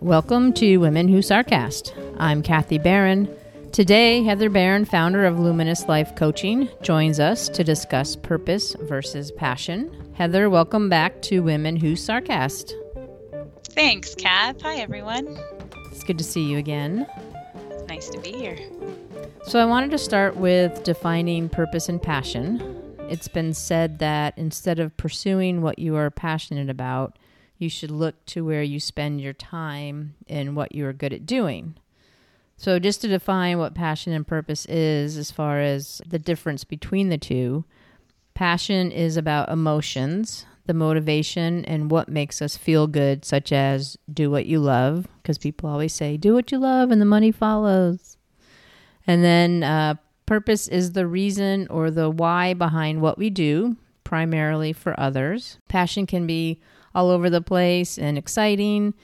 Welcome to Women Who Sarcast. I'm Kathy Barron. Today, Heather Barron, founder of Luminous Life Coaching, joins us to discuss purpose versus passion. Heather, welcome back to Women Who Sarcast. Thanks, Kath. Hi, everyone. It's good to see you again. Nice to be here. So, I wanted to start with defining purpose and passion. It's been said that instead of pursuing what you are passionate about, you should look to where you spend your time and what you are good at doing. So, just to define what passion and purpose is, as far as the difference between the two, passion is about emotions, the motivation, and what makes us feel good, such as do what you love, because people always say, do what you love and the money follows. And then uh, purpose is the reason or the why behind what we do, primarily for others. Passion can be all over the place and exciting,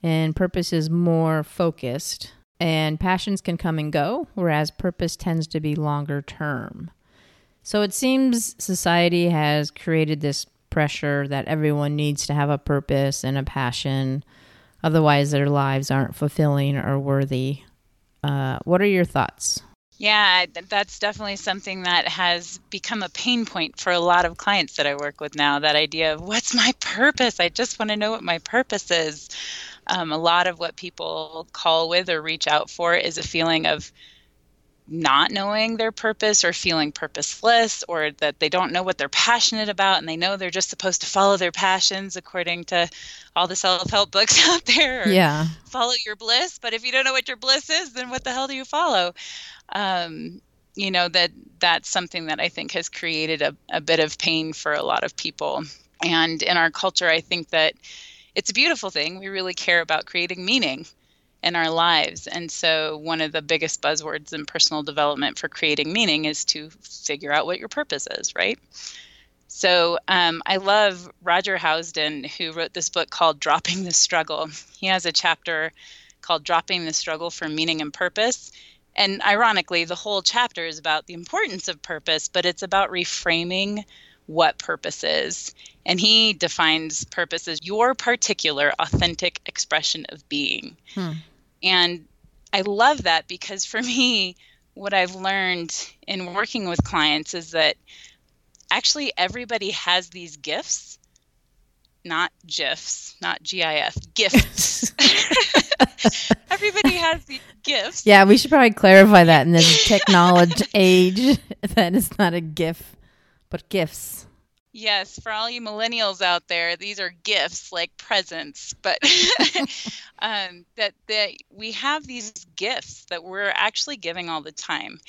and purpose is more focused. And passions can come and go, whereas purpose tends to be longer term. So it seems society has created this pressure that everyone needs to have a purpose and a passion, otherwise, their lives aren't fulfilling or worthy. Uh, what are your thoughts? Yeah, that's definitely something that has become a pain point for a lot of clients that I work with now. That idea of what's my purpose? I just want to know what my purpose is. Um, a lot of what people call with or reach out for is a feeling of not knowing their purpose or feeling purposeless or that they don't know what they're passionate about and they know they're just supposed to follow their passions according to all the self-help books out there yeah follow your bliss but if you don't know what your bliss is then what the hell do you follow um, you know that that's something that i think has created a, a bit of pain for a lot of people and in our culture i think that it's a beautiful thing we really care about creating meaning in our lives. And so, one of the biggest buzzwords in personal development for creating meaning is to figure out what your purpose is, right? So, um, I love Roger Housden, who wrote this book called Dropping the Struggle. He has a chapter called Dropping the Struggle for Meaning and Purpose. And ironically, the whole chapter is about the importance of purpose, but it's about reframing what purpose is. And he defines purpose as your particular authentic expression of being. Hmm. And I love that because for me, what I've learned in working with clients is that actually everybody has these gifts, not GIFs, not GIF, gifts. everybody has these gifts. Yeah, we should probably clarify that in this technology age that it's not a GIF, but gifts. Yes, for all you millennials out there, these are gifts like presents, but um, that that we have these gifts that we're actually giving all the time,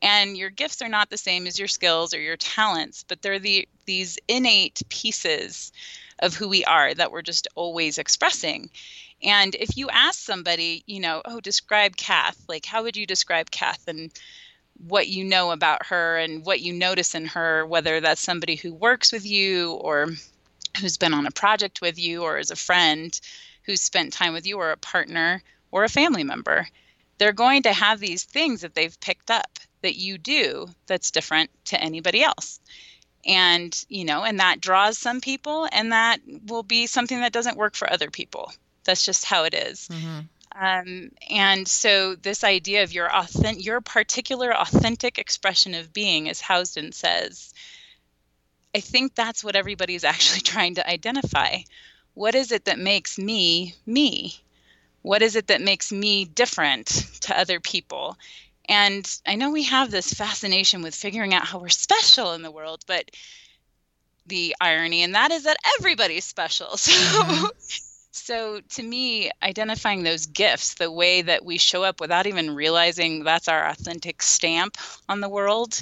and your gifts are not the same as your skills or your talents, but they're the these innate pieces of who we are that we're just always expressing. And if you ask somebody, you know, oh, describe Kath, like how would you describe Kath? And what you know about her and what you notice in her, whether that's somebody who works with you or who's been on a project with you or is a friend who's spent time with you or a partner or a family member. They're going to have these things that they've picked up that you do that's different to anybody else. And, you know, and that draws some people and that will be something that doesn't work for other people. That's just how it is. Mm-hmm. Um, and so this idea of your authentic, your particular authentic expression of being, as Housden says, I think that's what everybody's actually trying to identify. What is it that makes me me? What is it that makes me different to other people? And I know we have this fascination with figuring out how we're special in the world, but the irony in that is that everybody's special. So mm-hmm. So, to me, identifying those gifts, the way that we show up without even realizing that's our authentic stamp on the world,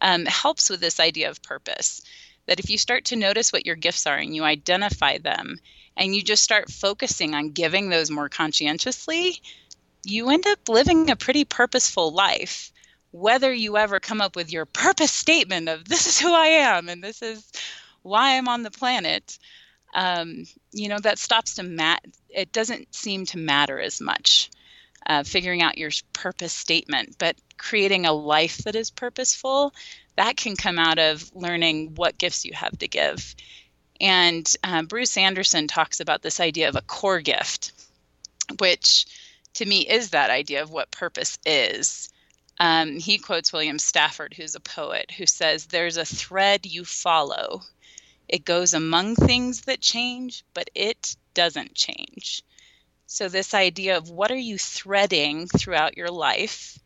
um, helps with this idea of purpose. That if you start to notice what your gifts are and you identify them and you just start focusing on giving those more conscientiously, you end up living a pretty purposeful life. Whether you ever come up with your purpose statement of this is who I am and this is why I'm on the planet, um, you know, that stops to mat. It doesn't seem to matter as much. Uh, figuring out your purpose statement, but creating a life that is purposeful, that can come out of learning what gifts you have to give. And uh, Bruce Anderson talks about this idea of a core gift, which to me is that idea of what purpose is. Um, he quotes William Stafford, who's a poet, who says, There's a thread you follow. It goes among things that change, but it doesn't change. So, this idea of what are you threading throughout your life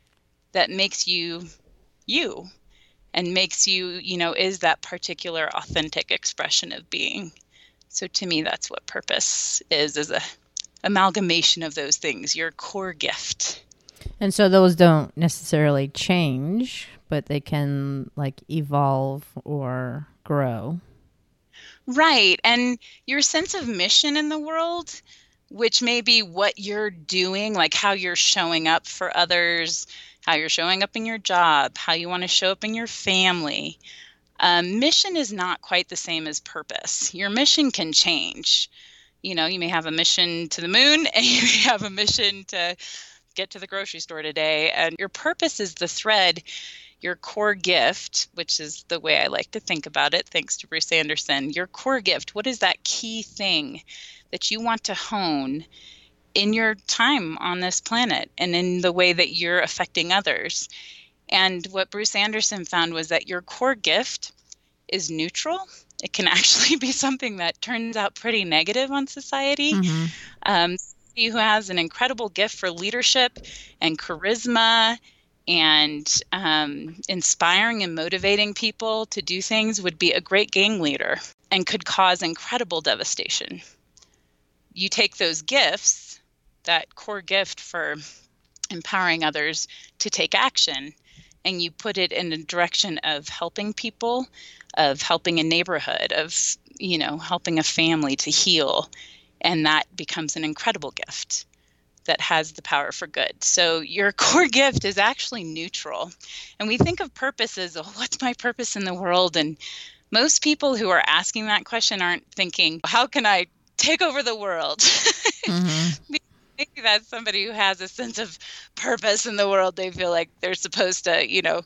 that makes you you and makes you, you know, is that particular authentic expression of being. So, to me, that's what purpose is, is a amalgamation of those things, your core gift. And so those don't necessarily change, but they can like evolve or grow. Right. And your sense of mission in the world, which may be what you're doing, like how you're showing up for others, how you're showing up in your job, how you want to show up in your family. Um, mission is not quite the same as purpose. Your mission can change. You know, you may have a mission to the moon and you may have a mission to get to the grocery store today. And your purpose is the thread, your core gift, which is the way I like to think about it, thanks to Bruce Anderson. Your core gift, what is that key thing that you want to hone in your time on this planet and in the way that you're affecting others? And what Bruce Anderson found was that your core gift is neutral. It can actually be something that turns out pretty negative on society. Mm-hmm. Um, who has an incredible gift for leadership and charisma and um, inspiring and motivating people to do things would be a great gang leader and could cause incredible devastation. You take those gifts, that core gift for empowering others to take action, and you put it in the direction of helping people, of helping a neighborhood, of you know helping a family to heal and that becomes an incredible gift that has the power for good. So your core gift is actually neutral. And we think of purpose as, oh, what's my purpose in the world? And most people who are asking that question aren't thinking, how can I take over the world? Mm-hmm. Maybe that's somebody who has a sense of purpose in the world. They feel like they're supposed to, you know,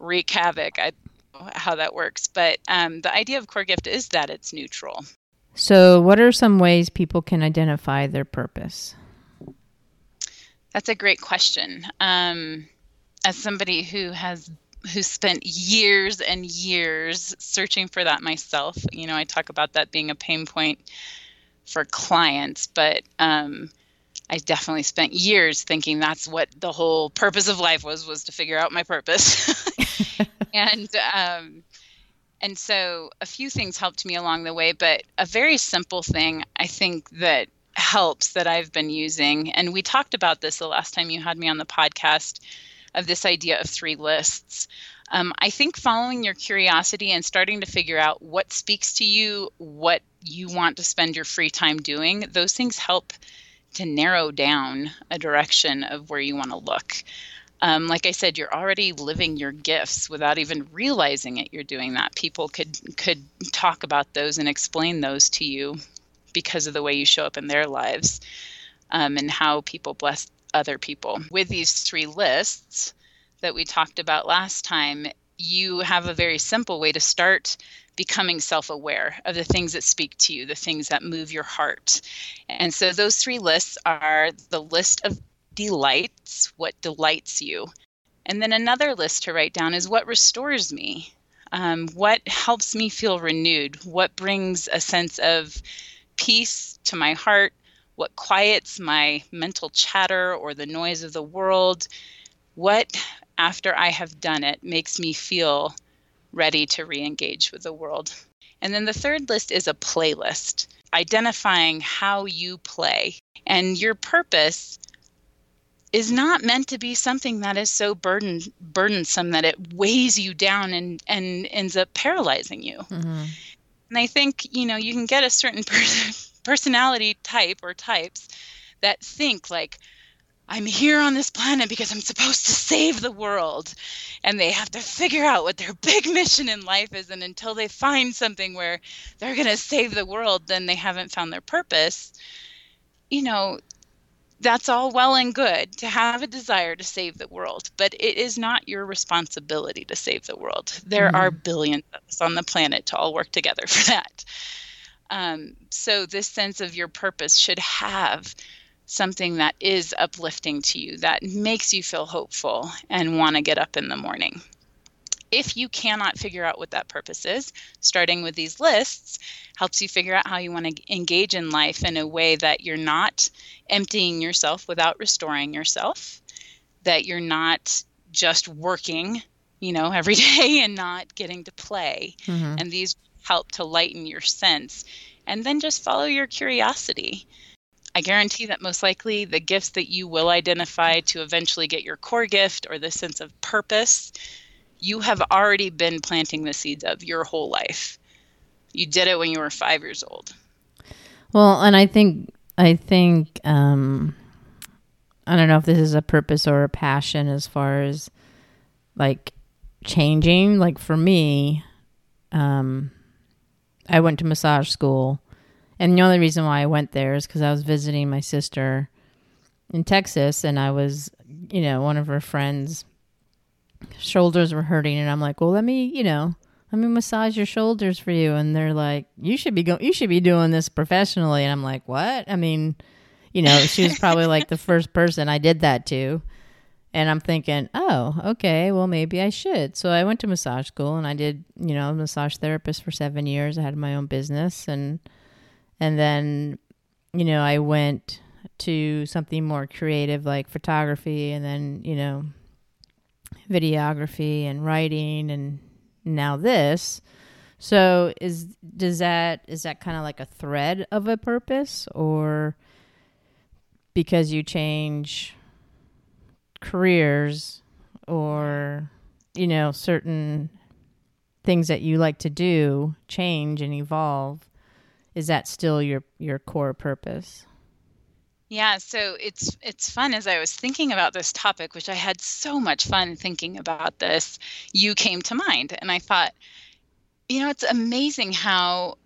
wreak havoc. I know how that works. But um, the idea of core gift is that it's neutral. So, what are some ways people can identify their purpose? That's a great question. Um, as somebody who has who spent years and years searching for that myself, you know, I talk about that being a pain point for clients, but um, I definitely spent years thinking that's what the whole purpose of life was was to figure out my purpose. and um, and so a few things helped me along the way, but a very simple thing I think that helps that I've been using, and we talked about this the last time you had me on the podcast of this idea of three lists. Um, I think following your curiosity and starting to figure out what speaks to you, what you want to spend your free time doing, those things help to narrow down a direction of where you want to look um, like I said, you're already living your gifts without even realizing it. You're doing that. People could could talk about those and explain those to you because of the way you show up in their lives um, and how people bless other people. With these three lists that we talked about last time, you have a very simple way to start becoming self aware of the things that speak to you, the things that move your heart. And so those three lists are the list of delights, what delights you. And then another list to write down is what restores me, um, what helps me feel renewed, what brings a sense of peace to my heart, what quiets my mental chatter or the noise of the world, what, after I have done it, makes me feel ready to re engage with the world. And then the third list is a playlist, identifying how you play. And your purpose is not meant to be something that is so burden burdensome that it weighs you down and and ends up paralyzing you. Mm-hmm. And I think you know you can get a certain personality type or types that think like I'm here on this planet because I'm supposed to save the world. And they have to figure out what their big mission in life is. And until they find something where they're going to save the world, then they haven't found their purpose. You know, that's all well and good to have a desire to save the world, but it is not your responsibility to save the world. There mm-hmm. are billions of us on the planet to all work together for that. Um, so, this sense of your purpose should have something that is uplifting to you, that makes you feel hopeful and want to get up in the morning. If you cannot figure out what that purpose is, starting with these lists helps you figure out how you want to engage in life in a way that you're not emptying yourself without restoring yourself, that you're not just working, you know, every day and not getting to play. Mm-hmm. And these help to lighten your sense. And then just follow your curiosity. I guarantee that most likely the gifts that you will identify to eventually get your core gift or the sense of purpose, you have already been planting the seeds of your whole life. You did it when you were five years old. Well, and I think I think um, I don't know if this is a purpose or a passion as far as like changing. Like for me, um, I went to massage school, and the only reason why I went there is because I was visiting my sister in Texas, and I was, you know, one of her friends' shoulders were hurting, and I'm like, well, let me, you know, let me massage your shoulders for you, and they're like, you should be going, you should be doing this professionally, and I'm like, what? I mean you know, she was probably like the first person I did that to. And I'm thinking, oh, okay, well, maybe I should. So I went to massage school and I did, you know, massage therapist for seven years. I had my own business. And, and then, you know, I went to something more creative like photography and then, you know, videography and writing and now this. So is, does that, is that kind of like a thread of a purpose or, because you change careers or you know certain things that you like to do change and evolve is that still your your core purpose yeah so it's it's fun as i was thinking about this topic which i had so much fun thinking about this you came to mind and i thought you know it's amazing how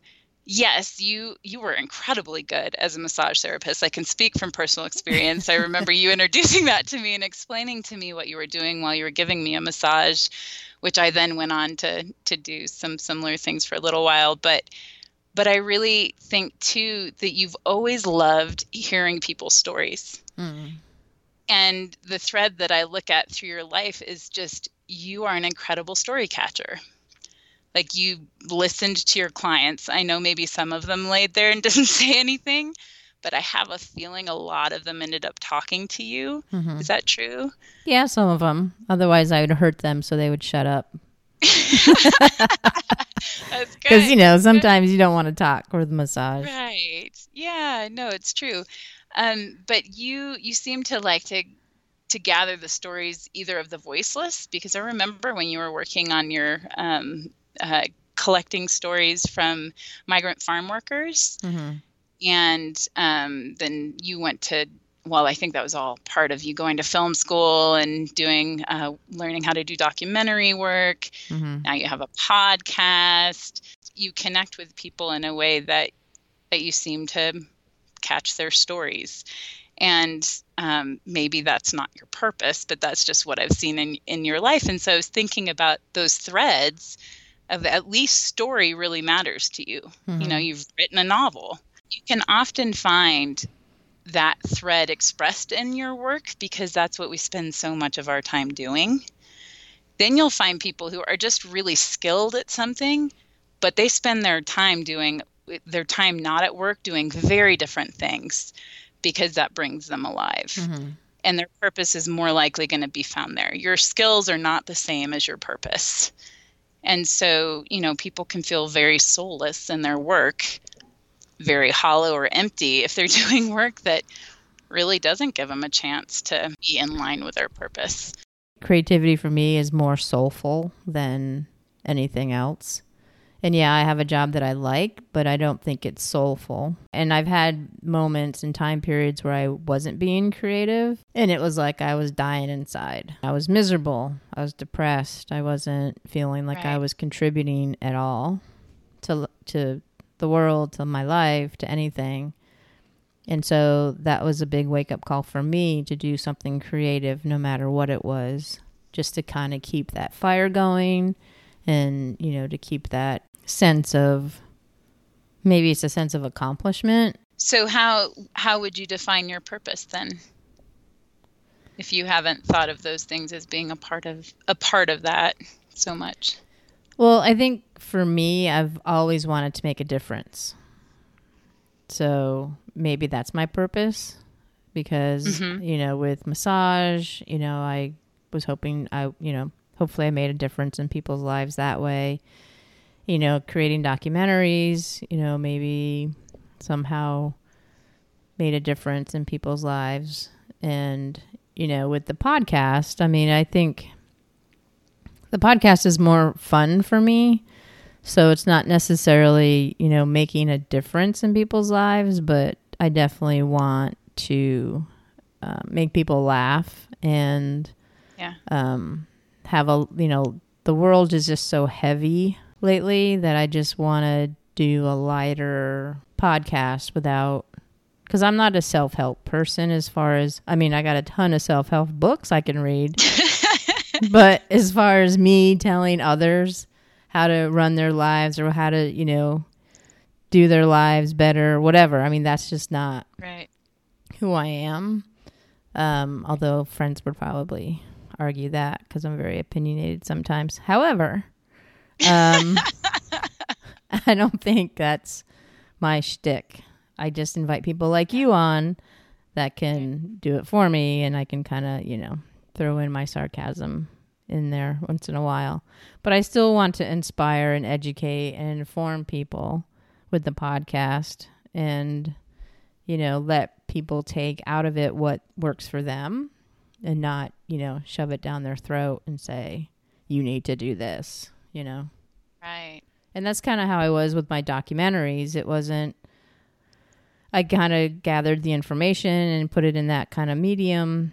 yes you you were incredibly good as a massage therapist. I can speak from personal experience. I remember you introducing that to me and explaining to me what you were doing while you were giving me a massage which i then went on to to do some similar things for a little while but but i really think too that you've always loved hearing people's stories mm. and the thread that i look at through your life is just you are an incredible story catcher like you listened to your clients. I know maybe some of them laid there and didn't say anything, but I have a feeling a lot of them ended up talking to you. Mm-hmm. Is that true? Yeah, some of them. Otherwise, I would hurt them so they would shut up. Because you know sometimes you don't want to talk or the massage. Right. Yeah. No, it's true. Um, but you you seem to like to to gather the stories either of the voiceless because I remember when you were working on your um, uh, collecting stories from migrant farm workers. Mm-hmm. And um, then you went to, well, I think that was all part of you going to film school and doing, uh, learning how to do documentary work. Mm-hmm. Now you have a podcast. You connect with people in a way that that you seem to catch their stories and um, maybe that's not your purpose but that's just what i've seen in, in your life and so i was thinking about those threads of at least story really matters to you. Mm-hmm. You know, mm-hmm. you've written a novel. You can often find that thread expressed in your work because that's what we spend so much of our time doing. Then you'll find people who are just really skilled at something, but they spend their time doing their time not at work doing very different things because that brings them alive. Mm-hmm. And their purpose is more likely going to be found there. Your skills are not the same as your purpose. And so, you know, people can feel very soulless in their work, very hollow or empty if they're doing work that really doesn't give them a chance to be in line with their purpose. Creativity for me is more soulful than anything else. And yeah, I have a job that I like, but I don't think it's soulful. And I've had moments and time periods where I wasn't being creative, and it was like I was dying inside. I was miserable. I was depressed. I wasn't feeling like right. I was contributing at all to to the world, to my life, to anything. And so that was a big wake up call for me to do something creative no matter what it was, just to kind of keep that fire going and, you know, to keep that sense of Maybe it's a sense of accomplishment. So how how would you define your purpose then? If you haven't thought of those things as being a part of a part of that so much. Well, I think for me, I've always wanted to make a difference. So maybe that's my purpose because, mm-hmm. you know, with massage, you know, I was hoping I, you know, hopefully I made a difference in people's lives that way. You know, creating documentaries, you know, maybe somehow made a difference in people's lives. And, you know, with the podcast, I mean, I think the podcast is more fun for me. So it's not necessarily, you know, making a difference in people's lives, but I definitely want to uh, make people laugh and yeah. um, have a you know the world is just so heavy lately that I just want to do a lighter podcast without because I'm not a self help person as far as I mean I got a ton of self help books I can read, but as far as me telling others how to run their lives or how to you know do their lives better, or whatever. I mean that's just not right who I am. Um, although friends would probably argue that because I'm very opinionated sometimes. However, um, I don't think that's my shtick. I just invite people like you on that can do it for me, and I can kind of, you know, throw in my sarcasm in there once in a while. But I still want to inspire and educate and inform people with the podcast and, you know, let people take out of it what works for them and not, you know, shove it down their throat and say, you need to do this, you know? Right. And that's kind of how I was with my documentaries. It wasn't, I kind of gathered the information and put it in that kind of medium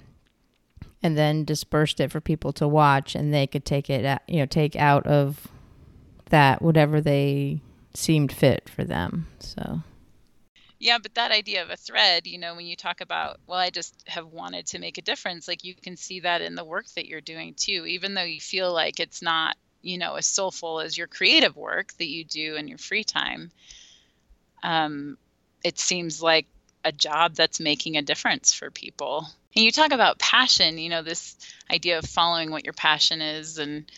and then dispersed it for people to watch and they could take it, you know, take out of that whatever they seemed fit for them. So yeah, but that idea of a thread, you know, when you talk about, well, I just have wanted to make a difference, like you can see that in the work that you're doing too, even though you feel like it's not, you know, as soulful as your creative work that you do in your free time. Um, it seems like a job that's making a difference for people. And you talk about passion, you know, this idea of following what your passion is and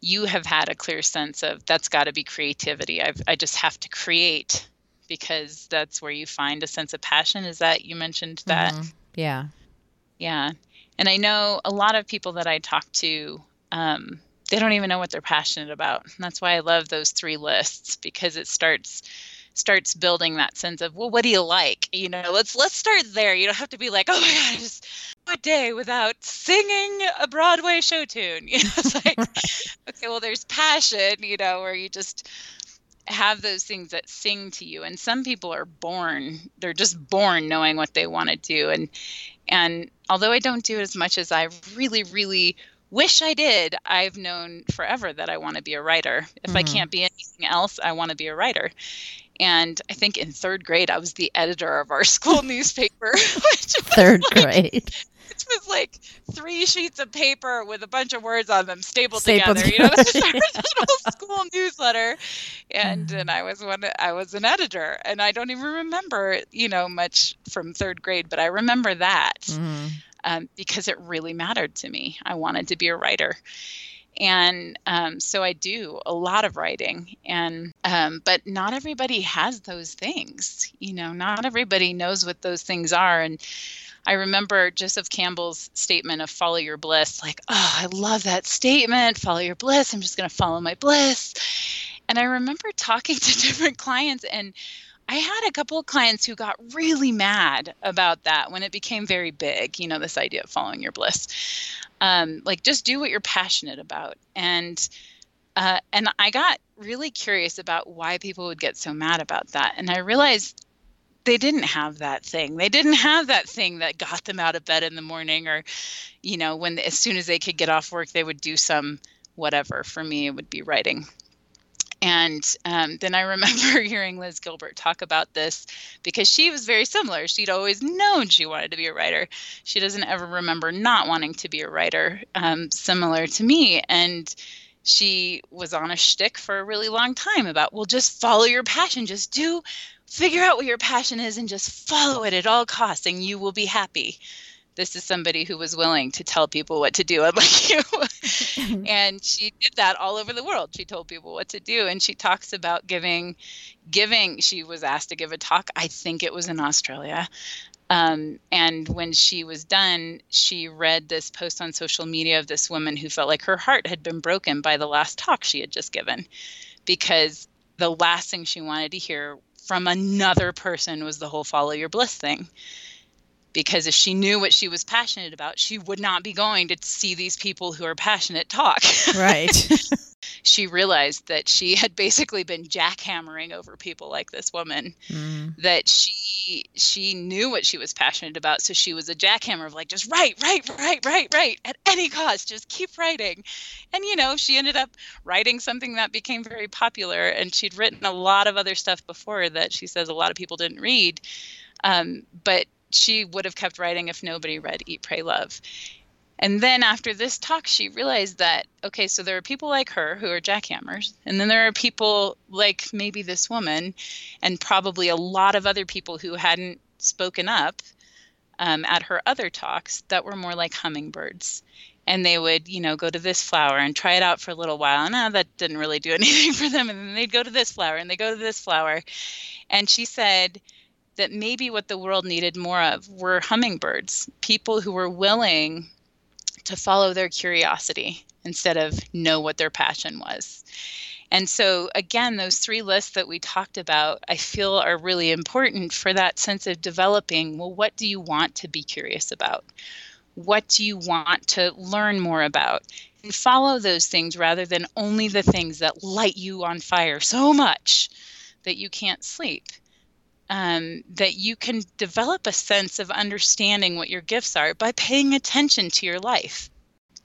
you have had a clear sense of that's got to be creativity. I've, I just have to create because that's where you find a sense of passion. Is that you mentioned that? Mm-hmm. Yeah. Yeah. And I know a lot of people that I talk to, um, they don't even know what they're passionate about. And that's why I love those three lists because it starts starts building that sense of well what do you like? You know let's let's start there. You don't have to be like oh my god I just a day without singing a broadway show tune. You know it's like okay well there's passion you know where you just have those things that sing to you. And some people are born they're just born knowing what they want to do. And and although i don't do it as much as i really really wish i did i've known forever that i want to be a writer. If mm-hmm. i can't be anything else i want to be a writer and I think in third grade, I was the editor of our school newspaper. third like, grade it was like three sheets of paper with a bunch of words on them stapled, stapled together. You know, was our little school newsletter, and mm. and I was one. I was an editor, and I don't even remember you know much from third grade, but I remember that mm. um, because it really mattered to me. I wanted to be a writer and um, so I do a lot of writing, and um, but not everybody has those things. You know, not everybody knows what those things are, and I remember Joseph Campbell's statement of follow your bliss. Like, oh, I love that statement. Follow your bliss. I'm just going to follow my bliss. And I remember talking to different clients, and I had a couple of clients who got really mad about that when it became very big, you know, this idea of following your bliss. Um, like, just do what you're passionate about. And uh, and I got really curious about why people would get so mad about that. And I realized they didn't have that thing. They didn't have that thing that got them out of bed in the morning or, you know, when as soon as they could get off work, they would do some whatever. For me, it would be writing. And um, then I remember hearing Liz Gilbert talk about this because she was very similar. She'd always known she wanted to be a writer. She doesn't ever remember not wanting to be a writer, um, similar to me. And she was on a shtick for a really long time about, well, just follow your passion, just do, figure out what your passion is, and just follow it at all costs, and you will be happy. This is somebody who was willing to tell people what to do, unlike you. and she did that all over the world. She told people what to do, and she talks about giving, giving. She was asked to give a talk. I think it was in Australia, um, and when she was done, she read this post on social media of this woman who felt like her heart had been broken by the last talk she had just given because the last thing she wanted to hear from another person was the whole follow your bliss thing because if she knew what she was passionate about, she would not be going to see these people who are passionate talk. Right. she realized that she had basically been jackhammering over people like this woman mm. that she she knew what she was passionate about so she was a jackhammer of like just write write write write write at any cost just keep writing and you know she ended up writing something that became very popular and she'd written a lot of other stuff before that she says a lot of people didn't read um, but she would have kept writing if nobody read Eat, Pray, Love. And then after this talk, she realized that, okay, so there are people like her who are jackhammers, and then there are people like maybe this woman, and probably a lot of other people who hadn't spoken up um, at her other talks that were more like hummingbirds. And they would, you know, go to this flower and try it out for a little while. And oh, that didn't really do anything for them. And then they'd go to this flower and they go to this flower. And she said, that maybe what the world needed more of were hummingbirds, people who were willing to follow their curiosity instead of know what their passion was. And so, again, those three lists that we talked about, I feel are really important for that sense of developing well, what do you want to be curious about? What do you want to learn more about? And follow those things rather than only the things that light you on fire so much that you can't sleep um, that you can develop a sense of understanding what your gifts are by paying attention to your life.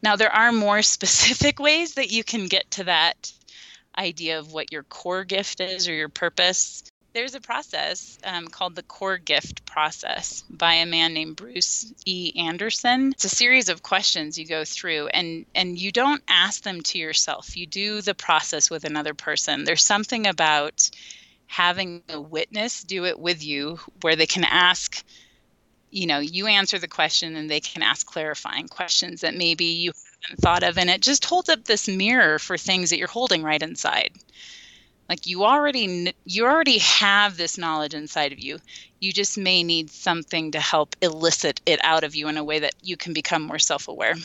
Now, there are more specific ways that you can get to that idea of what your core gift is or your purpose. There's a process um, called the core gift process by a man named Bruce E. Anderson. It's a series of questions you go through, and, and you don't ask them to yourself. You do the process with another person. There's something about having a witness do it with you where they can ask you know you answer the question and they can ask clarifying questions that maybe you haven't thought of and it just holds up this mirror for things that you're holding right inside. Like you already you already have this knowledge inside of you. You just may need something to help elicit it out of you in a way that you can become more self-aware.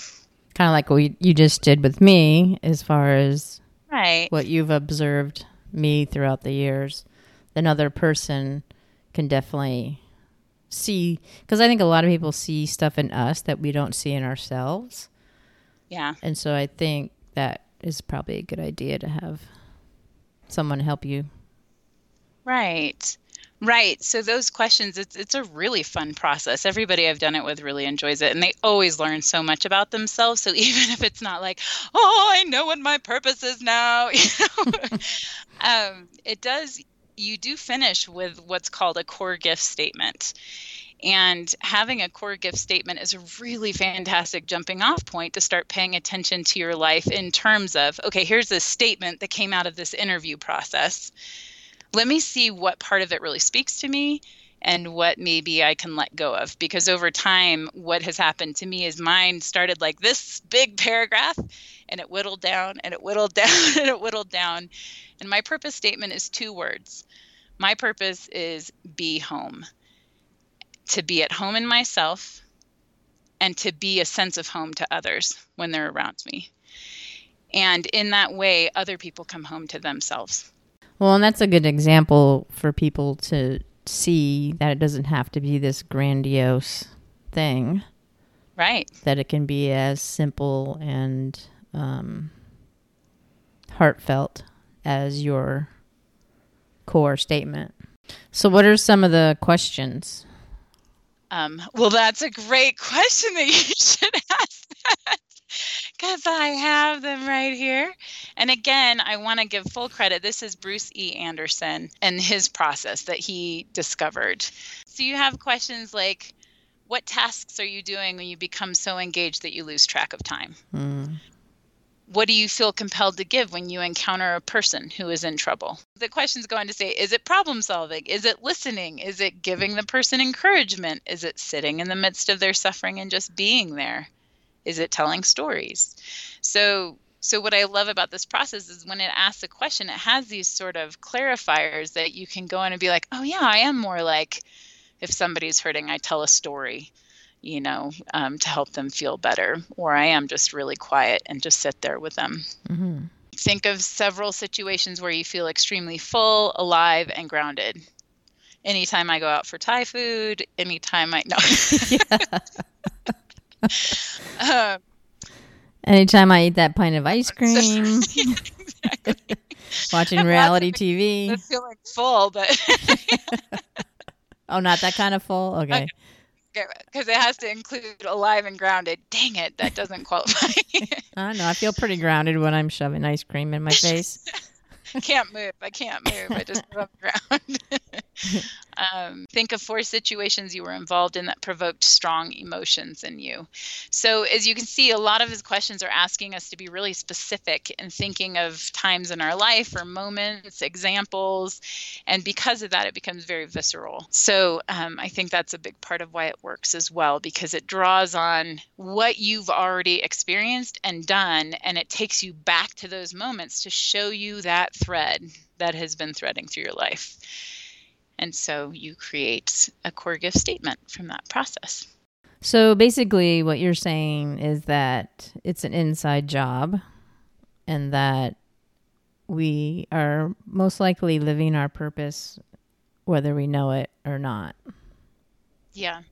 Kind of like what you just did with me as far as right. what you've observed me throughout the years another person can definitely see because I think a lot of people see stuff in us that we don't see in ourselves. Yeah. And so I think that is probably a good idea to have someone help you. Right. Right. So those questions, it's it's a really fun process. Everybody I've done it with really enjoys it, and they always learn so much about themselves. So even if it's not like, oh, I know what my purpose is now, you know, um, it does you do finish with what's called a core gift statement. And having a core gift statement is a really fantastic jumping off point to start paying attention to your life in terms of okay, here's a statement that came out of this interview process. Let me see what part of it really speaks to me and what maybe I can let go of. Because over time, what has happened to me is mine started like this big paragraph and it whittled down and it whittled down and it whittled down. And my purpose statement is two words my purpose is be home, to be at home in myself and to be a sense of home to others when they're around me. And in that way, other people come home to themselves. Well, and that's a good example for people to see that it doesn't have to be this grandiose thing. Right. That it can be as simple and um, heartfelt as your core statement. So, what are some of the questions? Um, well, that's a great question that you should ask because I have them right here. And again, I want to give full credit. This is Bruce E. Anderson and his process that he discovered. So, you have questions like, what tasks are you doing when you become so engaged that you lose track of time? Mm. What do you feel compelled to give when you encounter a person who is in trouble? The question's going to say is it problem solving? Is it listening? Is it giving the person encouragement? Is it sitting in the midst of their suffering and just being there? Is it telling stories? So so what I love about this process is when it asks a question, it has these sort of clarifiers that you can go in and be like, oh yeah, I am more like if somebody's hurting, I tell a story you know, um, to help them feel better. Or I am just really quiet and just sit there with them. Mm-hmm. Think of several situations where you feel extremely full, alive, and grounded. Anytime I go out for Thai food, anytime I no. um, anytime I eat that pint of ice cream. exactly. Watching reality TV. I'm feeling full, but oh, not that kind of full. Okay. okay because it has to include alive and grounded. Dang it, that doesn't qualify. I know. I feel pretty grounded when I'm shoving ice cream in my face. I can't move. I can't move. I just move ground. um, think of four situations you were involved in that provoked strong emotions in you. So, as you can see, a lot of his questions are asking us to be really specific and thinking of times in our life or moments, examples. And because of that, it becomes very visceral. So, um, I think that's a big part of why it works as well, because it draws on what you've already experienced and done, and it takes you back to those moments to show you that thread that has been threading through your life. And so you create a core gift statement from that process. So basically, what you're saying is that it's an inside job and that we are most likely living our purpose whether we know it or not. Yeah.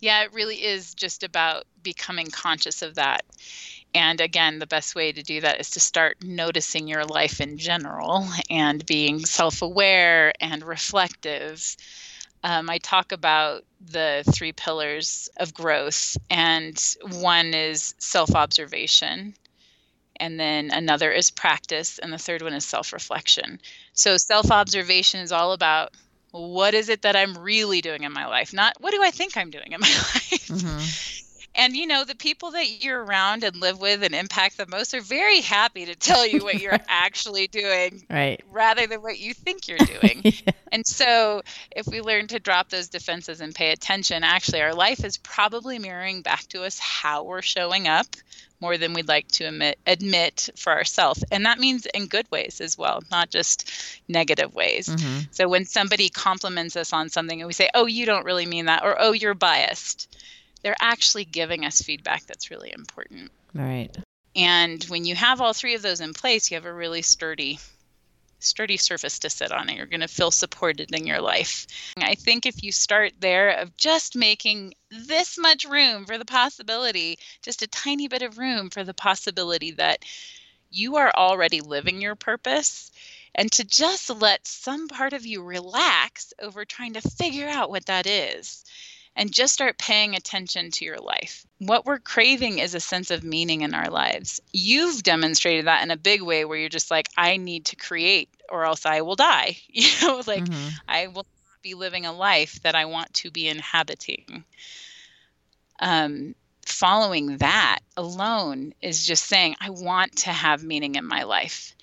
Yeah, it really is just about becoming conscious of that. And again, the best way to do that is to start noticing your life in general and being self aware and reflective. Um, I talk about the three pillars of growth, and one is self observation, and then another is practice, and the third one is self reflection. So, self observation is all about what is it that I'm really doing in my life, not what do I think I'm doing in my life. Mm-hmm. And you know, the people that you're around and live with and impact the most are very happy to tell you what you're actually doing, right? Rather than what you think you're doing. yeah. And so, if we learn to drop those defenses and pay attention, actually, our life is probably mirroring back to us how we're showing up more than we'd like to admit, admit for ourselves. And that means in good ways as well, not just negative ways. Mm-hmm. So when somebody compliments us on something and we say, oh, you don't really mean that, or oh, you're biased, they're actually giving us feedback that's really important. Right. And when you have all three of those in place, you have a really sturdy sturdy surface to sit on and you're going to feel supported in your life. I think if you start there of just making this much room for the possibility, just a tiny bit of room for the possibility that you are already living your purpose and to just let some part of you relax over trying to figure out what that is and just start paying attention to your life. What we're craving is a sense of meaning in our lives. You've demonstrated that in a big way where you're just like, I need to create or else I will die. You know, like mm-hmm. I will not be living a life that I want to be inhabiting. Um, following that alone is just saying, I want to have meaning in my life.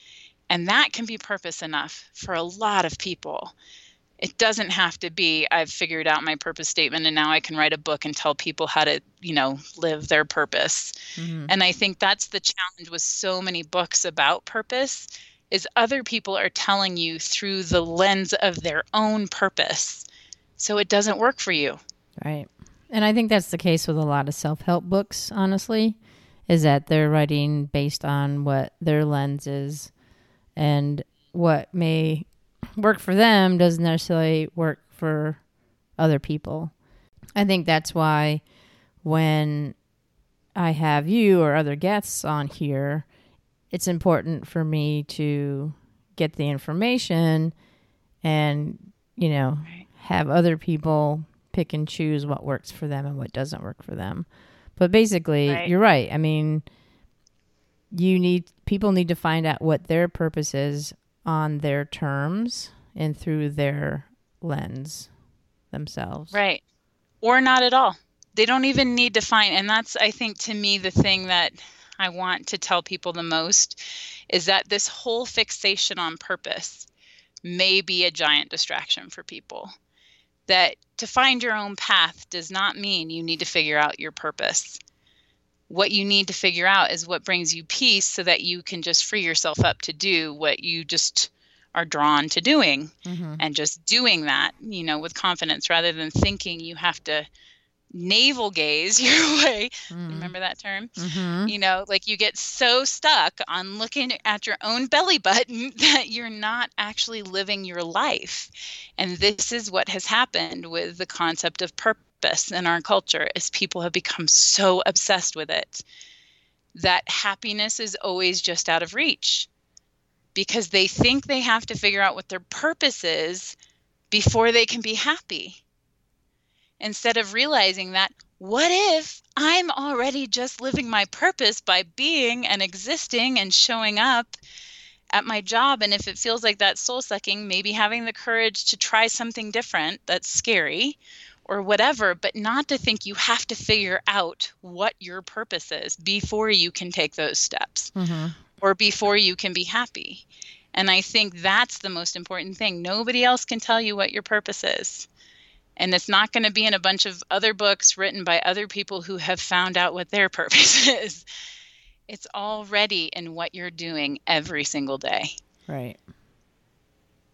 And that can be purpose enough for a lot of people it doesn't have to be i've figured out my purpose statement and now i can write a book and tell people how to you know live their purpose. Mm-hmm. and i think that's the challenge with so many books about purpose is other people are telling you through the lens of their own purpose. So it doesn't work for you. Right. And i think that's the case with a lot of self-help books honestly is that they're writing based on what their lens is and what may work for them doesn't necessarily work for other people. I think that's why when I have you or other guests on here, it's important for me to get the information and, you know, have other people pick and choose what works for them and what doesn't work for them. But basically, right. you're right. I mean, you need people need to find out what their purpose is on their terms and through their lens themselves. Right. Or not at all. They don't even need to find and that's I think to me the thing that I want to tell people the most is that this whole fixation on purpose may be a giant distraction for people. That to find your own path does not mean you need to figure out your purpose. What you need to figure out is what brings you peace so that you can just free yourself up to do what you just are drawn to doing mm-hmm. and just doing that, you know, with confidence rather than thinking you have to navel gaze your way. Mm. Remember that term? Mm-hmm. You know, like you get so stuck on looking at your own belly button that you're not actually living your life. And this is what has happened with the concept of purpose in our culture is people have become so obsessed with it that happiness is always just out of reach because they think they have to figure out what their purpose is before they can be happy instead of realizing that what if I'm already just living my purpose by being and existing and showing up at my job? And if it feels like that soul sucking, maybe having the courage to try something different that's scary or whatever, but not to think you have to figure out what your purpose is before you can take those steps mm-hmm. or before you can be happy. And I think that's the most important thing. Nobody else can tell you what your purpose is. And it's not going to be in a bunch of other books written by other people who have found out what their purpose is. It's already in what you're doing every single day. Right.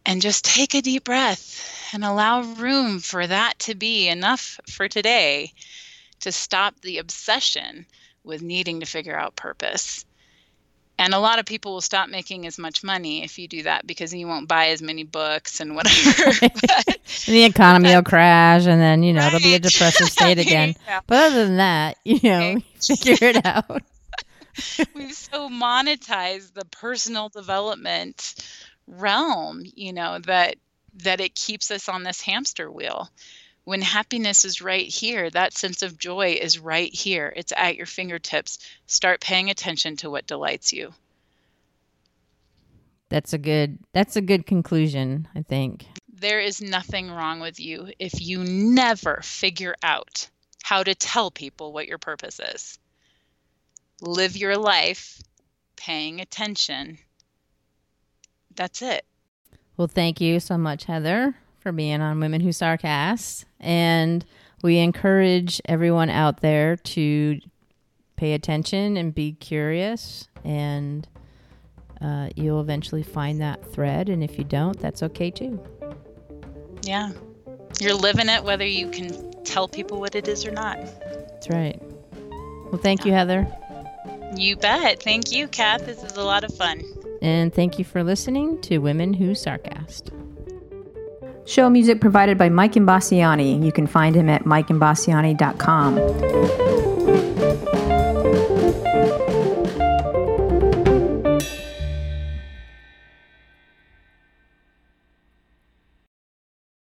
And just take a deep breath and allow room for that to be enough for today to stop the obsession with needing to figure out purpose and a lot of people will stop making as much money if you do that because you won't buy as many books and whatever. but, the economy will crash and then, you know, right. it'll be a depressive state again. But other than that, you know, figure it out. We've so monetized the personal development realm, you know, that that it keeps us on this hamster wheel when happiness is right here, that sense of joy is right here. It's at your fingertips. Start paying attention to what delights you. That's a good that's a good conclusion, I think. There is nothing wrong with you if you never figure out how to tell people what your purpose is. Live your life paying attention. That's it. Well, thank you so much, Heather for being on Women Who Sarcast. And we encourage everyone out there to pay attention and be curious. And uh, you'll eventually find that thread. And if you don't, that's okay too. Yeah. You're living it whether you can tell people what it is or not. That's right. Well, thank you, Heather. You bet. Thank you, Kath. This is a lot of fun. And thank you for listening to Women Who Sarcast. Show music provided by Mike Imbassiani. You can find him at mikeimbassiani.com.